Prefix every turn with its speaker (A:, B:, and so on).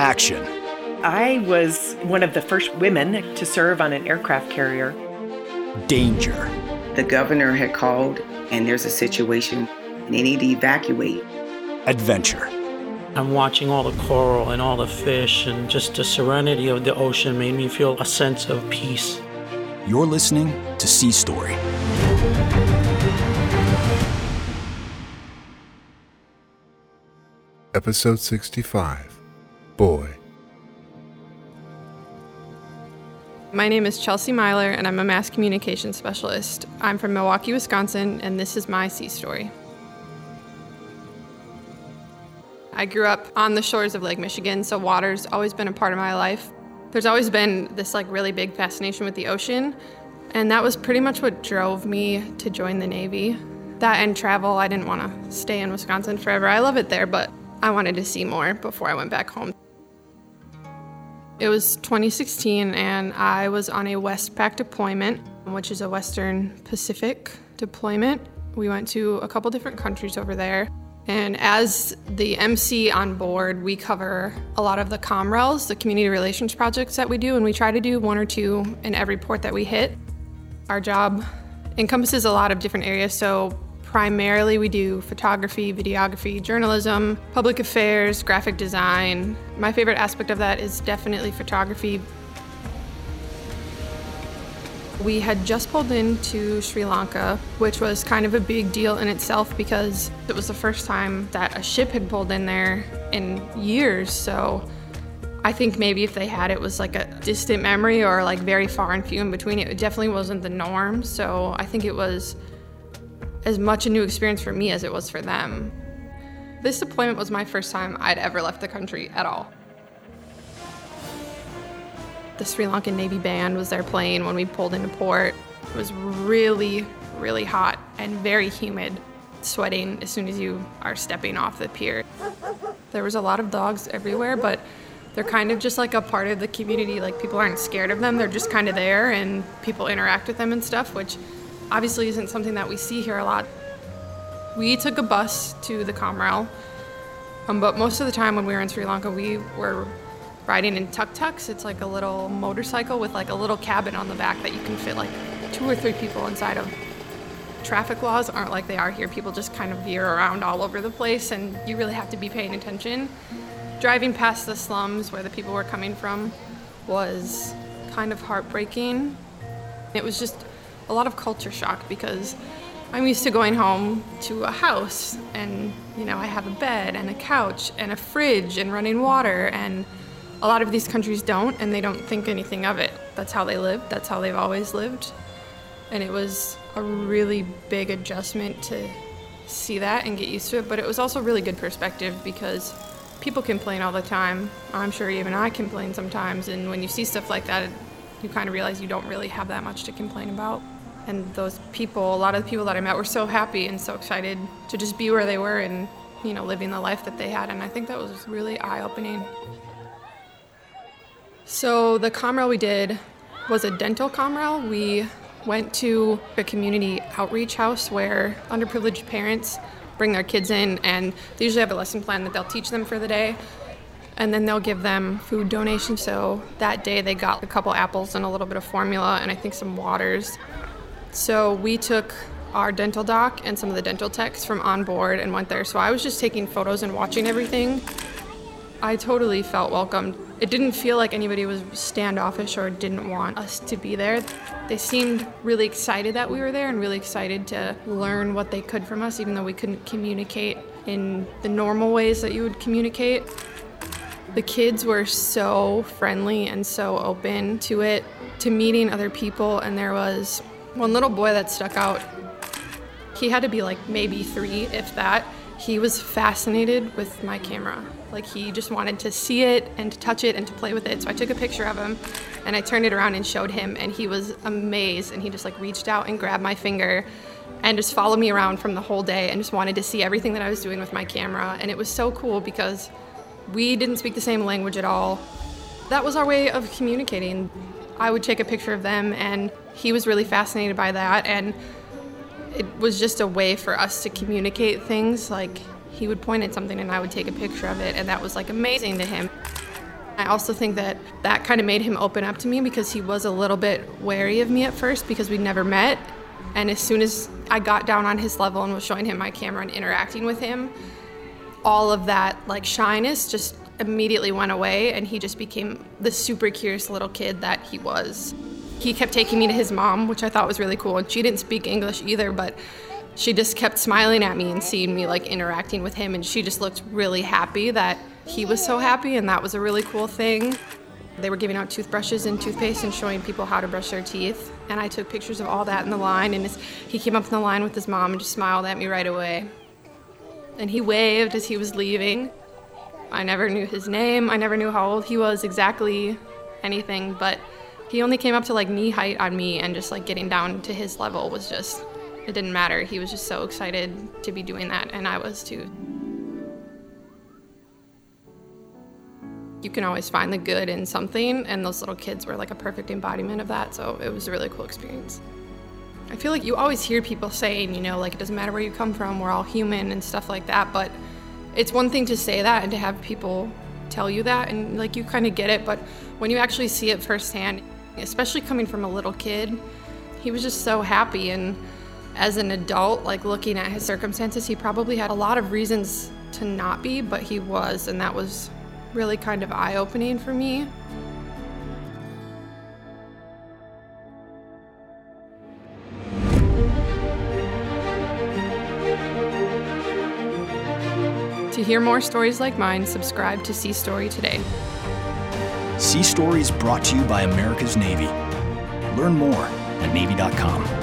A: Action.
B: I was one of the first women to serve on an aircraft carrier.
A: Danger.
C: The governor had called, and there's a situation, and they need to evacuate.
A: Adventure.
D: I'm watching all the coral and all the fish, and just the serenity of the ocean made me feel a sense of peace.
A: You're listening to Sea Story.
E: Episode 65 Boy.
F: My name is Chelsea Myler, and I'm a mass communication specialist. I'm from Milwaukee, Wisconsin, and this is my sea story. I grew up on the shores of Lake Michigan, so water's always been a part of my life. There's always been this like really big fascination with the ocean, and that was pretty much what drove me to join the Navy. That and travel, I didn't want to stay in Wisconsin forever. I love it there, but I wanted to see more before I went back home. It was 2016, and I was on a Westpac deployment, which is a Western Pacific deployment. We went to a couple different countries over there. And as the MC on board, we cover a lot of the COMRELs, the community relations projects that we do, and we try to do one or two in every port that we hit. Our job encompasses a lot of different areas, so primarily we do photography, videography, journalism, public affairs, graphic design. My favorite aspect of that is definitely photography. We had just pulled into Sri Lanka, which was kind of a big deal in itself because it was the first time that a ship had pulled in there in years. So I think maybe if they had it was like a distant memory or like very far and few in between. It definitely wasn't the norm. So I think it was as much a new experience for me as it was for them. This deployment was my first time I'd ever left the country at all. The Sri Lankan Navy band was there playing when we pulled into port. It was really, really hot and very humid, sweating as soon as you are stepping off the pier. There was a lot of dogs everywhere, but they're kind of just like a part of the community. Like people aren't scared of them, they're just kind of there and people interact with them and stuff, which obviously isn't something that we see here a lot. We took a bus to the COMREL, um, but most of the time when we were in Sri Lanka, we were riding in tuk-tuks. It's like a little motorcycle with like a little cabin on the back that you can fit like two or three people inside of. Traffic laws aren't like they are here. People just kind of veer around all over the place, and you really have to be paying attention. Driving past the slums where the people were coming from was kind of heartbreaking. It was just a lot of culture shock because I'm used to going home to a house and, you know, I have a bed and a couch and a fridge and running water and a lot of these countries don't and they don't think anything of it. That's how they live, that's how they've always lived. And it was a really big adjustment to see that and get used to it, but it was also really good perspective because people complain all the time. I'm sure even I complain sometimes and when you see stuff like that, you kind of realize you don't really have that much to complain about. And those people, a lot of the people that I met were so happy and so excited to just be where they were and, you know, living the life that they had. And I think that was really eye opening. So the COMREL we did was a dental COMREL. We went to a community outreach house where underprivileged parents bring their kids in and they usually have a lesson plan that they'll teach them for the day and then they'll give them food donations so that day they got a couple apples and a little bit of formula and i think some waters so we took our dental doc and some of the dental techs from on board and went there so i was just taking photos and watching everything i totally felt welcomed it didn't feel like anybody was standoffish or didn't want us to be there. They seemed really excited that we were there and really excited to learn what they could from us, even though we couldn't communicate in the normal ways that you would communicate. The kids were so friendly and so open to it, to meeting other people, and there was one little boy that stuck out. He had to be like maybe three, if that. He was fascinated with my camera. Like he just wanted to see it and to touch it and to play with it. So I took a picture of him and I turned it around and showed him and he was amazed and he just like reached out and grabbed my finger and just followed me around from the whole day and just wanted to see everything that I was doing with my camera and it was so cool because we didn't speak the same language at all. That was our way of communicating. I would take a picture of them and he was really fascinated by that and it was just a way for us to communicate things like he would point at something and I would take a picture of it, and that was like amazing to him. I also think that that kind of made him open up to me because he was a little bit wary of me at first because we'd never met. And as soon as I got down on his level and was showing him my camera and interacting with him, all of that like shyness just immediately went away and he just became the super curious little kid that he was. He kept taking me to his mom, which I thought was really cool. And she didn't speak English either, but she just kept smiling at me and seeing me like interacting with him and she just looked really happy that he was so happy and that was a really cool thing. They were giving out toothbrushes and toothpaste and showing people how to brush their teeth. And I took pictures of all that in the line and he came up in the line with his mom and just smiled at me right away. And he waved as he was leaving. I never knew his name. I never knew how old he was exactly, anything, but he only came up to like knee height on me and just like getting down to his level was just it didn't matter. He was just so excited to be doing that, and I was too. You can always find the good in something, and those little kids were like a perfect embodiment of that, so it was a really cool experience. I feel like you always hear people saying, you know, like it doesn't matter where you come from, we're all human and stuff like that, but it's one thing to say that and to have people tell you that, and like you kind of get it, but when you actually see it firsthand, especially coming from a little kid, he was just so happy and as an adult, like looking at his circumstances, he probably had a lot of reasons to not be, but he was, and that was really kind of eye opening for me. To hear more stories like mine, subscribe to Sea Story today.
A: Sea Stories brought to you by America's Navy. Learn more at Navy.com.